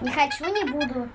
Не хочу, не буду.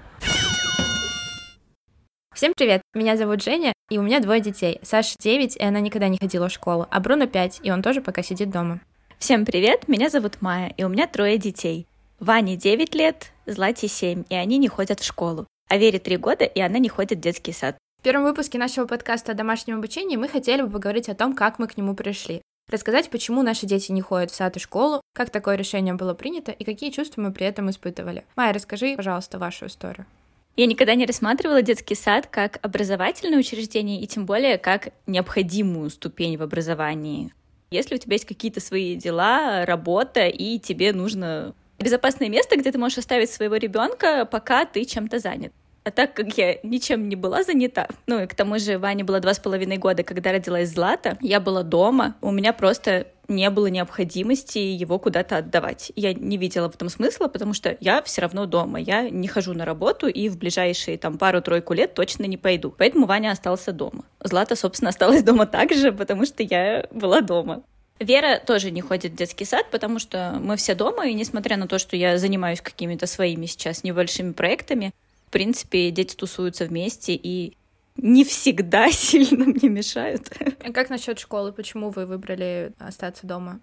Всем привет, меня зовут Женя, и у меня двое детей. Саша 9, и она никогда не ходила в школу, а Бруно 5, и он тоже пока сидит дома. Всем привет, меня зовут Майя, и у меня трое детей. Ване 9 лет, Злате 7, и они не ходят в школу. А Вере 3 года, и она не ходит в детский сад. В первом выпуске нашего подкаста о домашнем обучении мы хотели бы поговорить о том, как мы к нему пришли. Рассказать, почему наши дети не ходят в сад и школу, как такое решение было принято и какие чувства мы при этом испытывали. Майя, расскажи, пожалуйста, вашу историю. Я никогда не рассматривала детский сад как образовательное учреждение и тем более как необходимую ступень в образовании. Если у тебя есть какие-то свои дела, работа, и тебе нужно безопасное место, где ты можешь оставить своего ребенка, пока ты чем-то занят. А так как я ничем не была занята, ну и к тому же Ване было два с половиной года, когда родилась Злата, я была дома, у меня просто не было необходимости его куда-то отдавать. Я не видела в этом смысла, потому что я все равно дома. Я не хожу на работу и в ближайшие там пару-тройку лет точно не пойду. Поэтому Ваня остался дома. Злата, собственно, осталась дома также, потому что я была дома. Вера тоже не ходит в детский сад, потому что мы все дома, и несмотря на то, что я занимаюсь какими-то своими сейчас небольшими проектами, принципе, дети тусуются вместе, и не всегда сильно мне мешают. А как насчет школы? Почему вы выбрали остаться дома?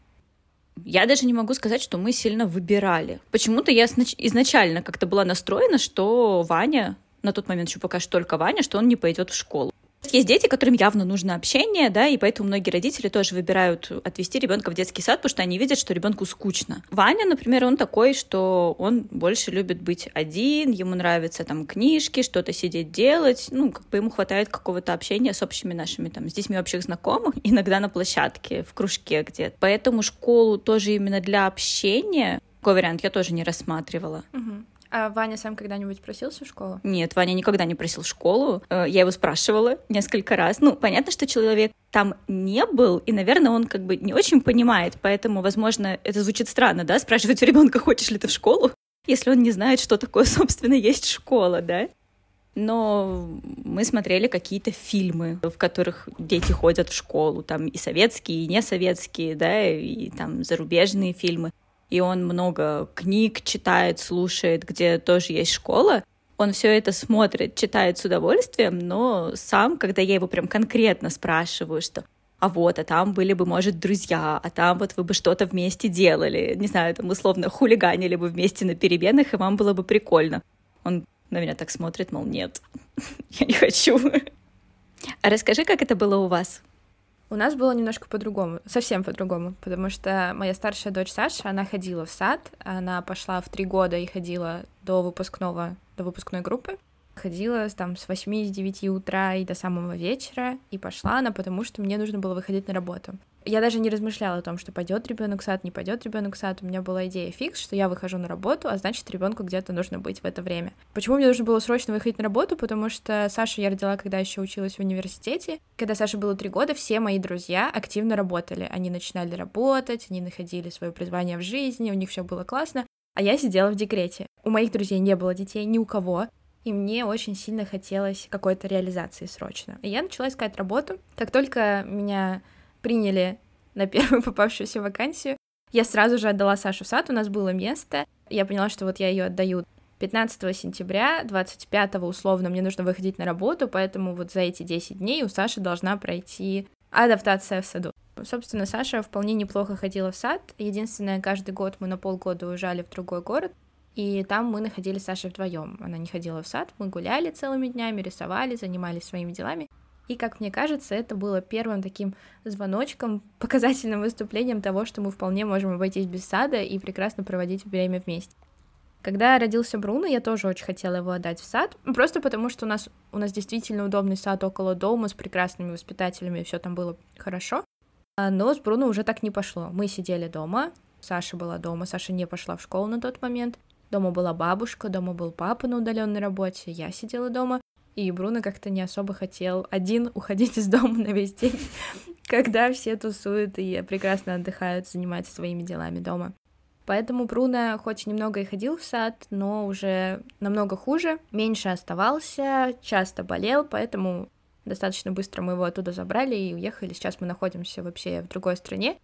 Я даже не могу сказать, что мы сильно выбирали. Почему-то я изначально как-то была настроена, что Ваня, на тот момент еще пока что только Ваня, что он не пойдет в школу. Есть дети, которым явно нужно общение, да, и поэтому многие родители тоже выбирают отвести ребенка в детский сад, потому что они видят, что ребенку скучно. Ваня, например, он такой, что он больше любит быть один, ему нравится там книжки, что-то сидеть делать, ну, как бы ему хватает какого-то общения с общими нашими там, с детьми общих знакомых, иногда на площадке, в кружке где-то. Поэтому школу тоже именно для общения такой вариант я тоже не рассматривала. Угу. А Ваня сам когда-нибудь просился в школу? Нет, Ваня никогда не просил в школу. Э, я его спрашивала несколько раз. Ну, понятно, что человек там не был, и, наверное, он как бы не очень понимает, поэтому, возможно, это звучит странно, да, спрашивать у ребенка, хочешь ли ты в школу, если он не знает, что такое, собственно, есть школа, да. Но мы смотрели какие-то фильмы, в которых дети ходят в школу, там и советские, и не советские, да, и там зарубежные фильмы и он много книг читает, слушает, где тоже есть школа, он все это смотрит, читает с удовольствием, но сам, когда я его прям конкретно спрашиваю, что а вот, а там были бы, может, друзья, а там вот вы бы что-то вместе делали, не знаю, там условно хулиганили бы вместе на переменах, и вам было бы прикольно. Он на меня так смотрит, мол, нет, я не хочу. А расскажи, как это было у вас? У нас было немножко по-другому, совсем по-другому, потому что моя старшая дочь Саша, она ходила в сад, она пошла в три года и ходила до выпускного, до выпускной группы, ходила там с 8 с 9 утра и до самого вечера, и пошла она, потому что мне нужно было выходить на работу. Я даже не размышляла о том, что пойдет ребенок в сад, не пойдет ребенок в сад. У меня была идея фикс, что я выхожу на работу, а значит, ребенку где-то нужно быть в это время. Почему мне нужно было срочно выходить на работу? Потому что Сашу я родила, когда еще училась в университете. Когда Саше было три года, все мои друзья активно работали. Они начинали работать, они находили свое призвание в жизни, у них все было классно. А я сидела в декрете. У моих друзей не было детей, ни у кого и мне очень сильно хотелось какой-то реализации срочно. И я начала искать работу. Как только меня приняли на первую попавшуюся вакансию, я сразу же отдала Сашу в сад, у нас было место. Я поняла, что вот я ее отдаю 15 сентября, 25 условно мне нужно выходить на работу, поэтому вот за эти 10 дней у Саши должна пройти адаптация в саду. Собственно, Саша вполне неплохо ходила в сад. Единственное, каждый год мы на полгода уезжали в другой город, и там мы находились с Сашей вдвоем. Она не ходила в сад, мы гуляли целыми днями, рисовали, занимались своими делами. И, как мне кажется, это было первым таким звоночком, показательным выступлением того, что мы вполне можем обойтись без сада и прекрасно проводить время вместе. Когда родился Бруно, я тоже очень хотела его отдать в сад, просто потому что у нас, у нас действительно удобный сад около дома с прекрасными воспитателями, все там было хорошо. А, но с Бруно уже так не пошло. Мы сидели дома, Саша была дома, Саша не пошла в школу на тот момент, Дома была бабушка, дома был папа на удаленной работе, я сидела дома, и Бруно как-то не особо хотел один уходить из дома на весь день, когда все тусуют и прекрасно отдыхают, занимаются своими делами дома. Поэтому Бруно хоть немного и ходил в сад, но уже намного хуже, меньше оставался, часто болел, поэтому достаточно быстро мы его оттуда забрали и уехали. Сейчас мы находимся вообще в другой стране,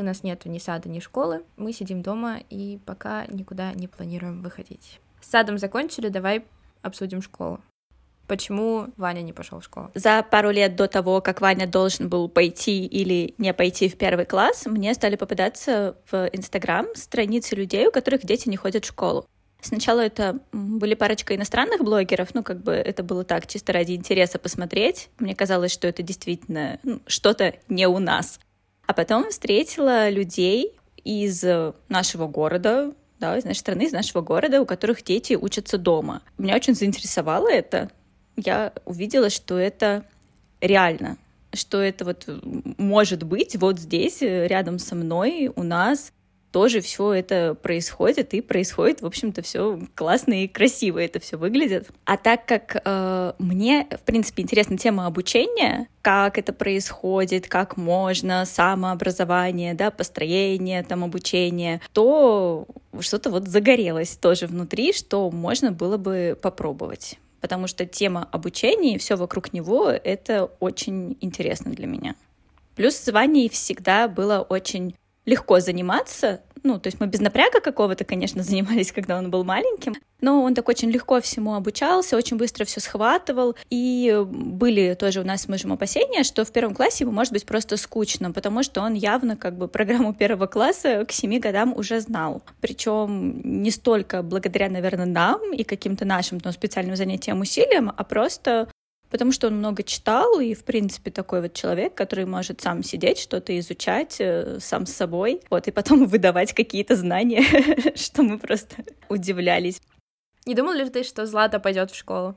у нас нет ни сада, ни школы. Мы сидим дома и пока никуда не планируем выходить. С садом закончили, давай обсудим школу. Почему Ваня не пошел в школу? За пару лет до того, как Ваня должен был пойти или не пойти в первый класс, мне стали попадаться в Инстаграм страницы людей, у которых дети не ходят в школу. Сначала это были парочка иностранных блогеров, ну, как бы это было так, чисто ради интереса посмотреть. Мне казалось, что это действительно ну, что-то не у нас. А потом встретила людей из нашего города, да, из нашей страны, из нашего города, у которых дети учатся дома. Меня очень заинтересовало это я увидела, что это реально, что это вот может быть вот здесь, э, рядом со мной, у нас тоже все это происходит, и происходит, в общем-то, все классно и красиво это все выглядит. А так как э, мне, в принципе, интересна тема обучения, как это происходит, как можно, самообразование, да, построение, там, обучение, то что-то вот загорелось тоже внутри, что можно было бы попробовать потому что тема обучения и все вокруг него — это очень интересно для меня. Плюс с Ваней всегда было очень легко заниматься, ну, то есть мы без напряга какого-то, конечно, занимались, когда он был маленьким, но он так очень легко всему обучался, очень быстро все схватывал. И были тоже у нас с мужем опасения, что в первом классе ему может быть просто скучно, потому что он явно как бы программу первого класса к семи годам уже знал. Причем не столько благодаря, наверное, нам и каким-то нашим там, специальным занятиям, усилиям, а просто потому что он много читал и, в принципе, такой вот человек, который может сам сидеть, что-то изучать э, сам с собой, вот, и потом выдавать какие-то знания, что мы просто удивлялись. Не думал ли ты, что Злата пойдет в школу?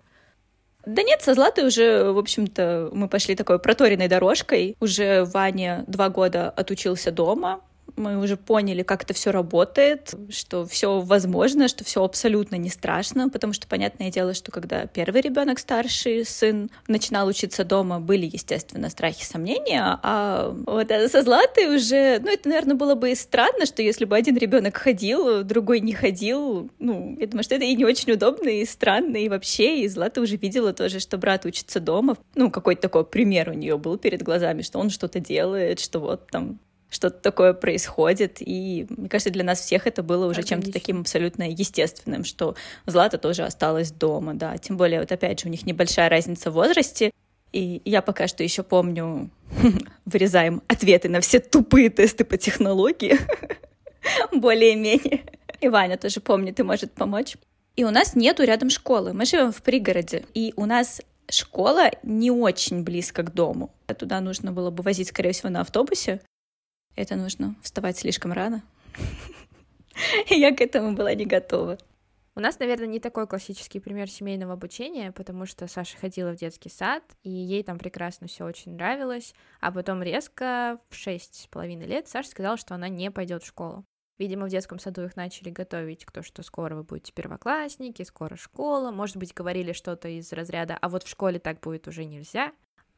Да нет, со Златой уже, в общем-то, мы пошли такой проторенной дорожкой. Уже Ваня два года отучился дома, мы уже поняли, как это все работает, что все возможно, что все абсолютно не страшно, потому что понятное дело, что когда первый ребенок старший сын начинал учиться дома, были, естественно, страхи, сомнения, а вот со Златой уже, ну, это, наверное, было бы и странно, что если бы один ребенок ходил, другой не ходил, ну, я думаю, что это и не очень удобно, и странно, и вообще, и Злата уже видела тоже, что брат учится дома, ну, какой-то такой пример у нее был перед глазами, что он что-то делает, что вот там что-то такое происходит. И мне кажется, для нас всех это было уже чем-то таким абсолютно естественным, что Злата тоже осталась дома, да. Тем более, вот опять же, у них небольшая разница в возрасте. И я пока что еще помню, вырезаем ответы на все тупые тесты по технологии, более-менее. И Ваня тоже помнит и может помочь. И у нас нету рядом школы. Мы живем в пригороде, и у нас школа не очень близко к дому. Туда нужно было бы возить, скорее всего, на автобусе это нужно вставать слишком рано. Я к этому была не готова. У нас, наверное, не такой классический пример семейного обучения, потому что Саша ходила в детский сад, и ей там прекрасно все очень нравилось, а потом резко в шесть с половиной лет Саша сказала, что она не пойдет в школу. Видимо, в детском саду их начали готовить к то, что скоро вы будете первоклассники, скоро школа. Может быть, говорили что-то из разряда, а вот в школе так будет уже нельзя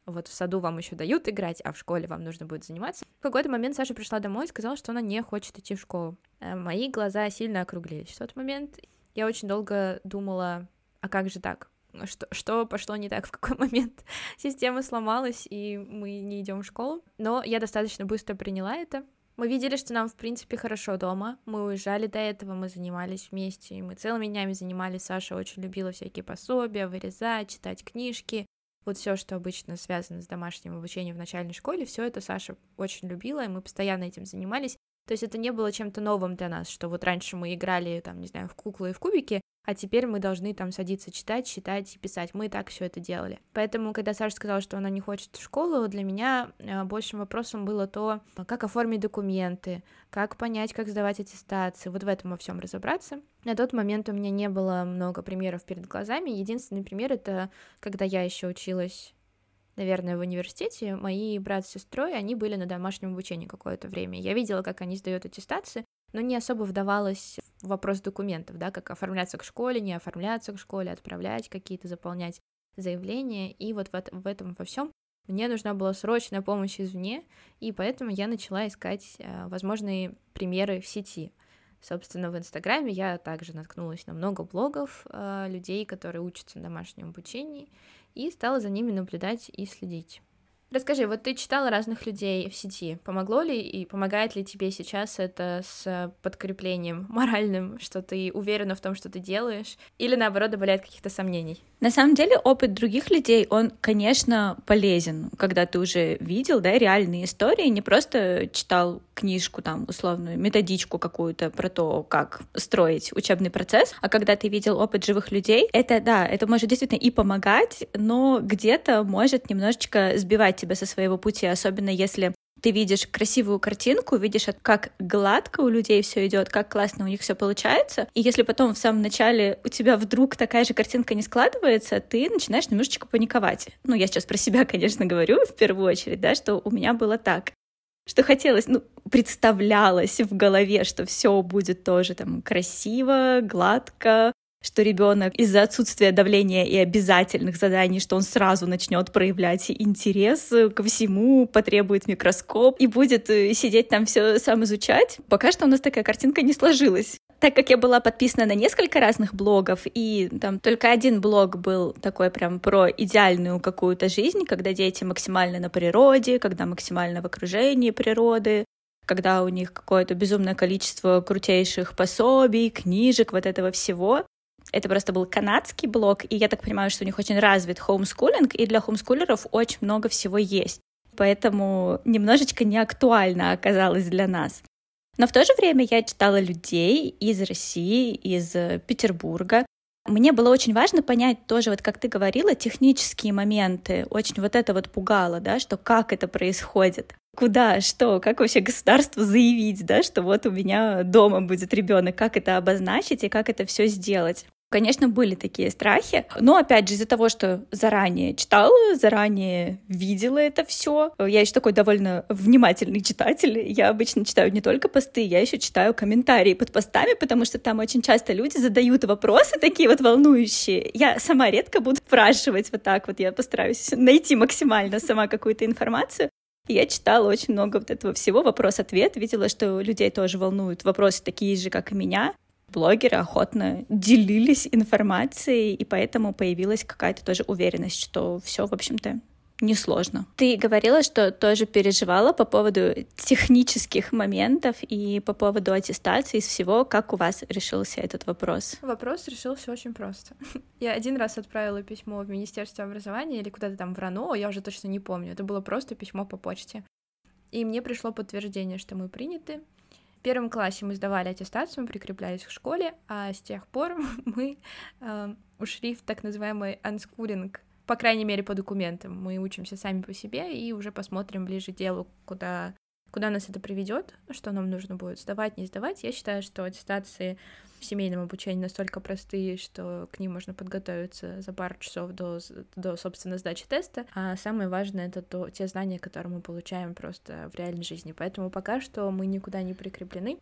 вот в саду вам еще дают играть, а в школе вам нужно будет заниматься. В какой-то момент Саша пришла домой и сказала, что она не хочет идти в школу. Э, мои глаза сильно округлились в тот момент. Я очень долго думала, а как же так? Что, что пошло не так, в какой момент система сломалась, и мы не идем в школу. Но я достаточно быстро приняла это. Мы видели, что нам, в принципе, хорошо дома. Мы уезжали до этого, мы занимались вместе, и мы целыми днями занимались. Саша очень любила всякие пособия, вырезать, читать книжки. Вот все, что обычно связано с домашним обучением в начальной школе, все это Саша очень любила, и мы постоянно этим занимались. То есть это не было чем-то новым для нас, что вот раньше мы играли, там, не знаю, в куклы и в кубики, а теперь мы должны там садиться читать, считать и писать. Мы и так все это делали. Поэтому, когда Саша сказала, что она не хочет в школу, для меня э, большим вопросом было то, как оформить документы, как понять, как сдавать аттестации, вот в этом во всем разобраться. На тот момент у меня не было много примеров перед глазами. Единственный пример это когда я еще училась наверное, в университете, мои брат с сестрой, они были на домашнем обучении какое-то время. Я видела, как они сдают аттестации, но не особо вдавалась в вопрос документов, да, как оформляться к школе, не оформляться к школе, отправлять какие-то, заполнять заявления, и вот в, в этом во всем мне нужна была срочная помощь извне, и поэтому я начала искать э, возможные примеры в сети. Собственно, в Инстаграме я также наткнулась на много блогов э, людей, которые учатся на домашнем обучении, и стала за ними наблюдать и следить. Расскажи, вот ты читала разных людей в сети. Помогло ли и помогает ли тебе сейчас это с подкреплением моральным, что ты уверена в том, что ты делаешь, или наоборот добавляет каких-то сомнений? На самом деле опыт других людей, он, конечно, полезен, когда ты уже видел, да, реальные истории, не просто читал книжку, там, условную, методичку какую-то про то, как строить учебный процесс, а когда ты видел опыт живых людей, это, да, это может действительно и помогать, но где-то может немножечко сбивать тебя со своего пути, особенно если ты видишь красивую картинку, видишь, как гладко у людей все идет, как классно у них все получается. И если потом в самом начале у тебя вдруг такая же картинка не складывается, ты начинаешь немножечко паниковать. Ну, я сейчас про себя, конечно, говорю в первую очередь, да, что у меня было так что хотелось, ну, представлялось в голове, что все будет тоже там красиво, гладко, что ребенок из-за отсутствия давления и обязательных заданий, что он сразу начнет проявлять интерес ко всему, потребует микроскоп и будет э, сидеть там все сам изучать. Пока что у нас такая картинка не сложилась. Так как я была подписана на несколько разных блогов, и там только один блог был такой прям про идеальную какую-то жизнь, когда дети максимально на природе, когда максимально в окружении природы, когда у них какое-то безумное количество крутейших пособий, книжек, вот этого всего. Это просто был канадский блог, и я так понимаю, что у них очень развит хоумскулинг, и для хоумскулеров очень много всего есть. Поэтому немножечко не актуально оказалось для нас. Но в то же время я читала людей из России, из Петербурга. Мне было очень важно понять тоже, вот как ты говорила, технические моменты. Очень вот это вот пугало, да, что как это происходит куда, что, как вообще государству заявить, да, что вот у меня дома будет ребенок, как это обозначить и как это все сделать. Конечно, были такие страхи, но опять же из-за того, что заранее читала, заранее видела это все, я еще такой довольно внимательный читатель. Я обычно читаю не только посты, я еще читаю комментарии под постами, потому что там очень часто люди задают вопросы такие вот волнующие. Я сама редко буду спрашивать вот так вот, я постараюсь найти максимально сама какую-то информацию. Я читала очень много вот этого всего, вопрос-ответ, видела, что людей тоже волнуют вопросы такие же, как и меня. Блогеры охотно делились информацией, и поэтому появилась какая-то тоже уверенность, что все, в общем-то, несложно. Ты говорила, что тоже переживала по поводу технических моментов и по поводу аттестации из всего. Как у вас решился этот вопрос? Вопрос решился очень просто. Я один раз отправила письмо в Министерство образования или куда-то там в РАНО, я уже точно не помню. Это было просто письмо по почте. И мне пришло подтверждение, что мы приняты. В первом классе мы сдавали аттестацию, мы прикреплялись к школе, а с тех пор мы э, ушли в так называемый unschooling по крайней мере, по документам. Мы учимся сами по себе и уже посмотрим ближе к делу, куда, куда нас это приведет, что нам нужно будет сдавать, не сдавать. Я считаю, что аттестации в семейном обучении настолько простые, что к ним можно подготовиться за пару часов до, до собственно, сдачи теста. А самое важное — это то, те знания, которые мы получаем просто в реальной жизни. Поэтому пока что мы никуда не прикреплены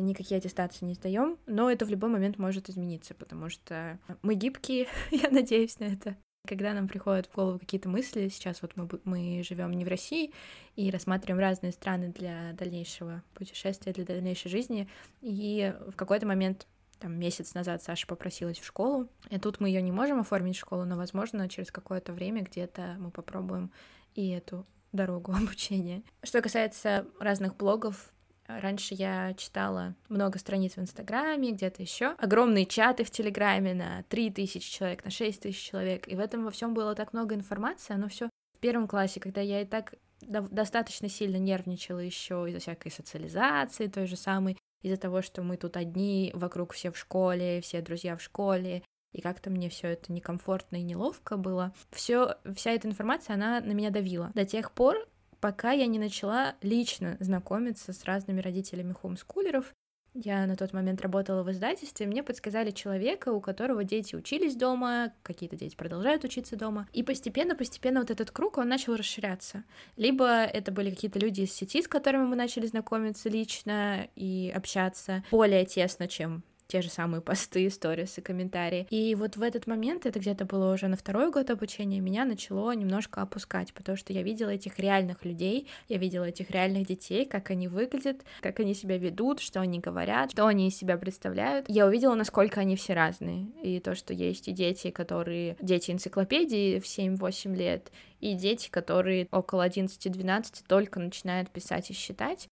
никакие аттестации не сдаем, но это в любой момент может измениться, потому что мы гибкие, я надеюсь на это. Когда нам приходят в голову какие-то мысли, сейчас вот мы, мы живем не в России и рассматриваем разные страны для дальнейшего путешествия, для дальнейшей жизни, и в какой-то момент там месяц назад Саша попросилась в школу, и тут мы ее не можем оформить в школу, но, возможно, через какое-то время где-то мы попробуем и эту дорогу обучения. Что касается разных блогов, Раньше я читала много страниц в Инстаграме, где-то еще. Огромные чаты в Телеграме на 3000 человек, на 6000 человек. И в этом во всем было так много информации. Оно все в первом классе, когда я и так достаточно сильно нервничала еще из-за всякой социализации, той же самой, из-за того, что мы тут одни, вокруг все в школе, все друзья в школе, и как-то мне все это некомфортно и неловко было. Все, вся эта информация, она на меня давила. До тех пор, пока я не начала лично знакомиться с разными родителями хомскулеров. Я на тот момент работала в издательстве, мне подсказали человека, у которого дети учились дома, какие-то дети продолжают учиться дома. И постепенно-постепенно вот этот круг, он начал расширяться. Либо это были какие-то люди из сети, с которыми мы начали знакомиться лично и общаться более тесно, чем те же самые посты, сторисы, комментарии. И вот в этот момент, это где-то было уже на второй год обучения, меня начало немножко опускать, потому что я видела этих реальных людей, я видела этих реальных детей, как они выглядят, как они себя ведут, что они говорят, что они из себя представляют. Я увидела, насколько они все разные. И то, что есть и дети, которые... Дети энциклопедии в 7-8 лет, и дети, которые около 11-12 только начинают писать и считать.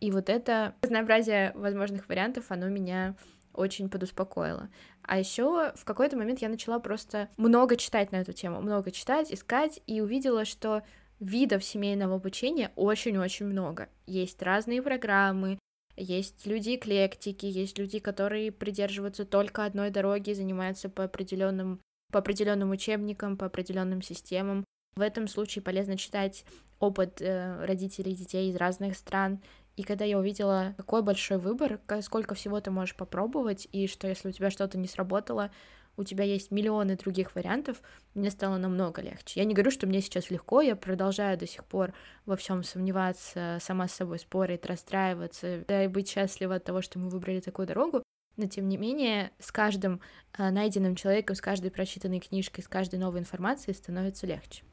И вот это разнообразие возможных вариантов, оно меня очень подуспокоило. А еще в какой-то момент я начала просто много читать на эту тему, много читать, искать, и увидела, что видов семейного обучения очень-очень много. Есть разные программы, есть люди эклектики, есть люди, которые придерживаются только одной дороги, занимаются по определенным по определенным учебникам, по определенным системам. В этом случае полезно читать опыт э, родителей детей из разных стран. И когда я увидела такой большой выбор, сколько всего ты можешь попробовать, и что если у тебя что-то не сработало, у тебя есть миллионы других вариантов, мне стало намного легче. Я не говорю, что мне сейчас легко, я продолжаю до сих пор во всем сомневаться, сама с собой спорить, расстраиваться, да и быть счастлива от того, что мы выбрали такую дорогу. Но тем не менее, с каждым э, найденным человеком, с каждой прочитанной книжкой, с каждой новой информацией становится легче.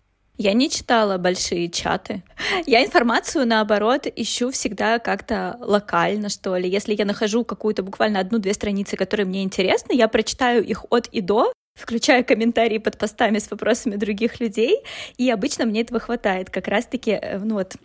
Я не читала большие чаты. Я информацию, наоборот, ищу всегда как-то локально, что ли. Если я нахожу какую-то буквально одну-две страницы, которые мне интересны, я прочитаю их от и до, включая комментарии под постами с вопросами других людей, и обычно мне этого хватает. Как раз-таки, э, ну вот,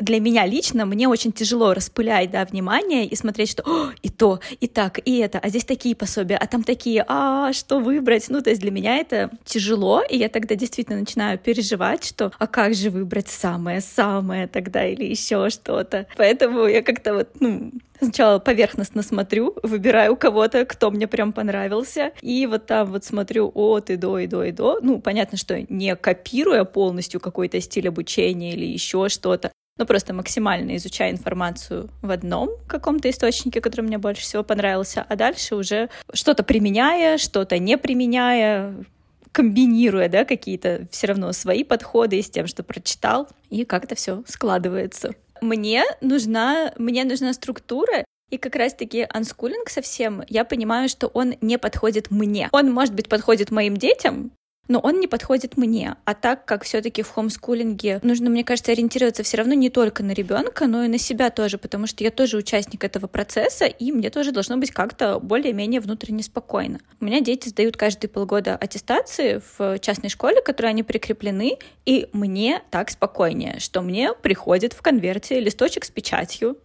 для меня лично, мне очень тяжело распылять, да, внимание и смотреть, что и то, и так, и это, а здесь такие пособия, а там такие, а что выбрать? Ну, то есть для меня это тяжело, и я тогда действительно начинаю переживать, что а как же выбрать самое-самое тогда или еще что-то. Поэтому я как-то вот, ну, Сначала поверхностно смотрю, выбираю кого-то, кто мне прям понравился, и вот там вот смотрю от и до, и до, и до. Ну, понятно, что не копируя полностью какой-то стиль обучения или еще что-то, но просто максимально изучая информацию в одном каком-то источнике, который мне больше всего понравился, а дальше уже что-то применяя, что-то не применяя, комбинируя, да, какие-то все равно свои подходы с тем, что прочитал, и как-то все складывается. Мне нужна, мне нужна структура, и как раз-таки анскулинг совсем, я понимаю, что он не подходит мне. Он, может быть, подходит моим детям, но он не подходит мне. А так как все-таки в хомскулинге нужно, мне кажется, ориентироваться все равно не только на ребенка, но и на себя тоже, потому что я тоже участник этого процесса, и мне тоже должно быть как-то более-менее внутренне спокойно. У меня дети сдают каждые полгода аттестации в частной школе, которые они прикреплены, и мне так спокойнее, что мне приходит в конверте листочек с печатью,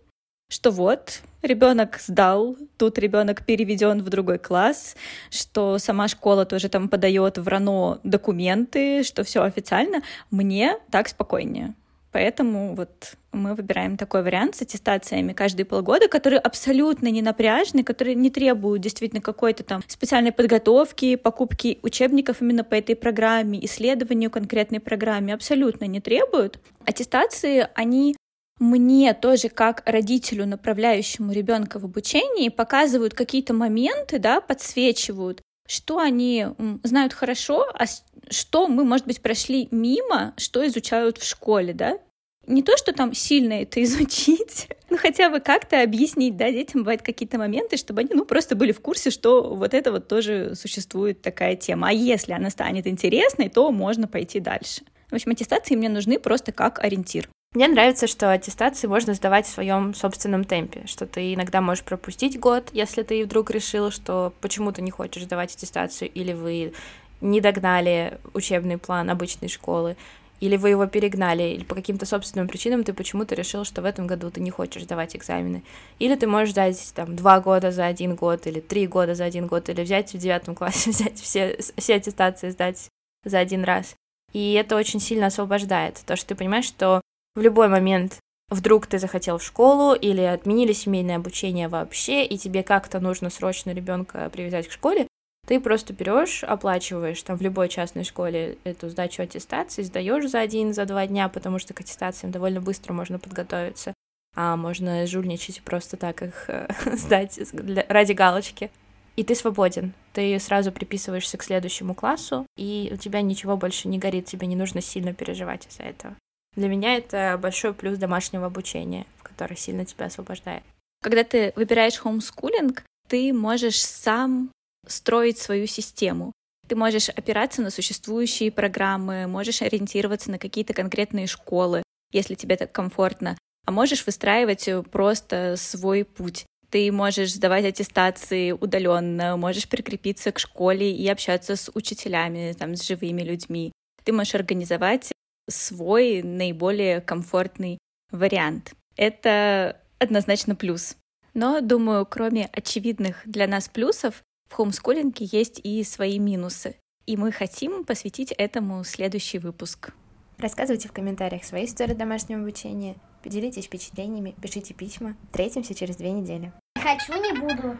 что вот ребенок сдал, тут ребенок переведен в другой класс, что сама школа тоже там подает в РАНО документы, что все официально, мне так спокойнее. Поэтому вот мы выбираем такой вариант с аттестациями каждые полгода, который абсолютно не напряжный, который не требует действительно какой-то там специальной подготовки, покупки учебников именно по этой программе, исследованию конкретной программе, абсолютно не требуют. Аттестации, они мне тоже как родителю, направляющему ребенка в обучении, показывают какие-то моменты, да, подсвечивают, что они знают хорошо, а что мы, может быть, прошли мимо, что изучают в школе, да. Не то, что там сильно это изучить, но хотя бы как-то объяснить, да, детям бывают какие-то моменты, чтобы они, ну, просто были в курсе, что вот это вот тоже существует такая тема. А если она станет интересной, то можно пойти дальше. В общем, аттестации мне нужны просто как ориентир. Мне нравится, что аттестации можно сдавать в своем собственном темпе, что ты иногда можешь пропустить год, если ты вдруг решил, что почему ты не хочешь сдавать аттестацию, или вы не догнали учебный план обычной школы, или вы его перегнали, или по каким-то собственным причинам ты почему-то решил, что в этом году ты не хочешь сдавать экзамены. Или ты можешь сдать там два года за один год, или три года за один год, или взять в девятом классе, взять все, все аттестации, сдать за один раз. И это очень сильно освобождает, то, что ты понимаешь, что в любой момент вдруг ты захотел в школу или отменили семейное обучение вообще, и тебе как-то нужно срочно ребенка привязать к школе, ты просто берешь, оплачиваешь там в любой частной школе эту сдачу аттестации, сдаешь за один, за два дня, потому что к аттестациям довольно быстро можно подготовиться, а можно жульничать и просто так их э, сдать для, ради галочки. И ты свободен. Ты сразу приписываешься к следующему классу, и у тебя ничего больше не горит, тебе не нужно сильно переживать из-за этого. Для меня это большой плюс домашнего обучения, который сильно тебя освобождает. Когда ты выбираешь хомскулинг, ты можешь сам строить свою систему. Ты можешь опираться на существующие программы, можешь ориентироваться на какие-то конкретные школы, если тебе так комфортно, а можешь выстраивать просто свой путь. Ты можешь сдавать аттестации удаленно, можешь прикрепиться к школе и общаться с учителями, там, с живыми людьми. Ты можешь организовать свой наиболее комфортный вариант. Это однозначно плюс. Но, думаю, кроме очевидных для нас плюсов, в хомскулинге есть и свои минусы. И мы хотим посвятить этому следующий выпуск. Рассказывайте в комментариях свои истории домашнего обучения, поделитесь впечатлениями, пишите письма. Встретимся через две недели. Хочу, не буду.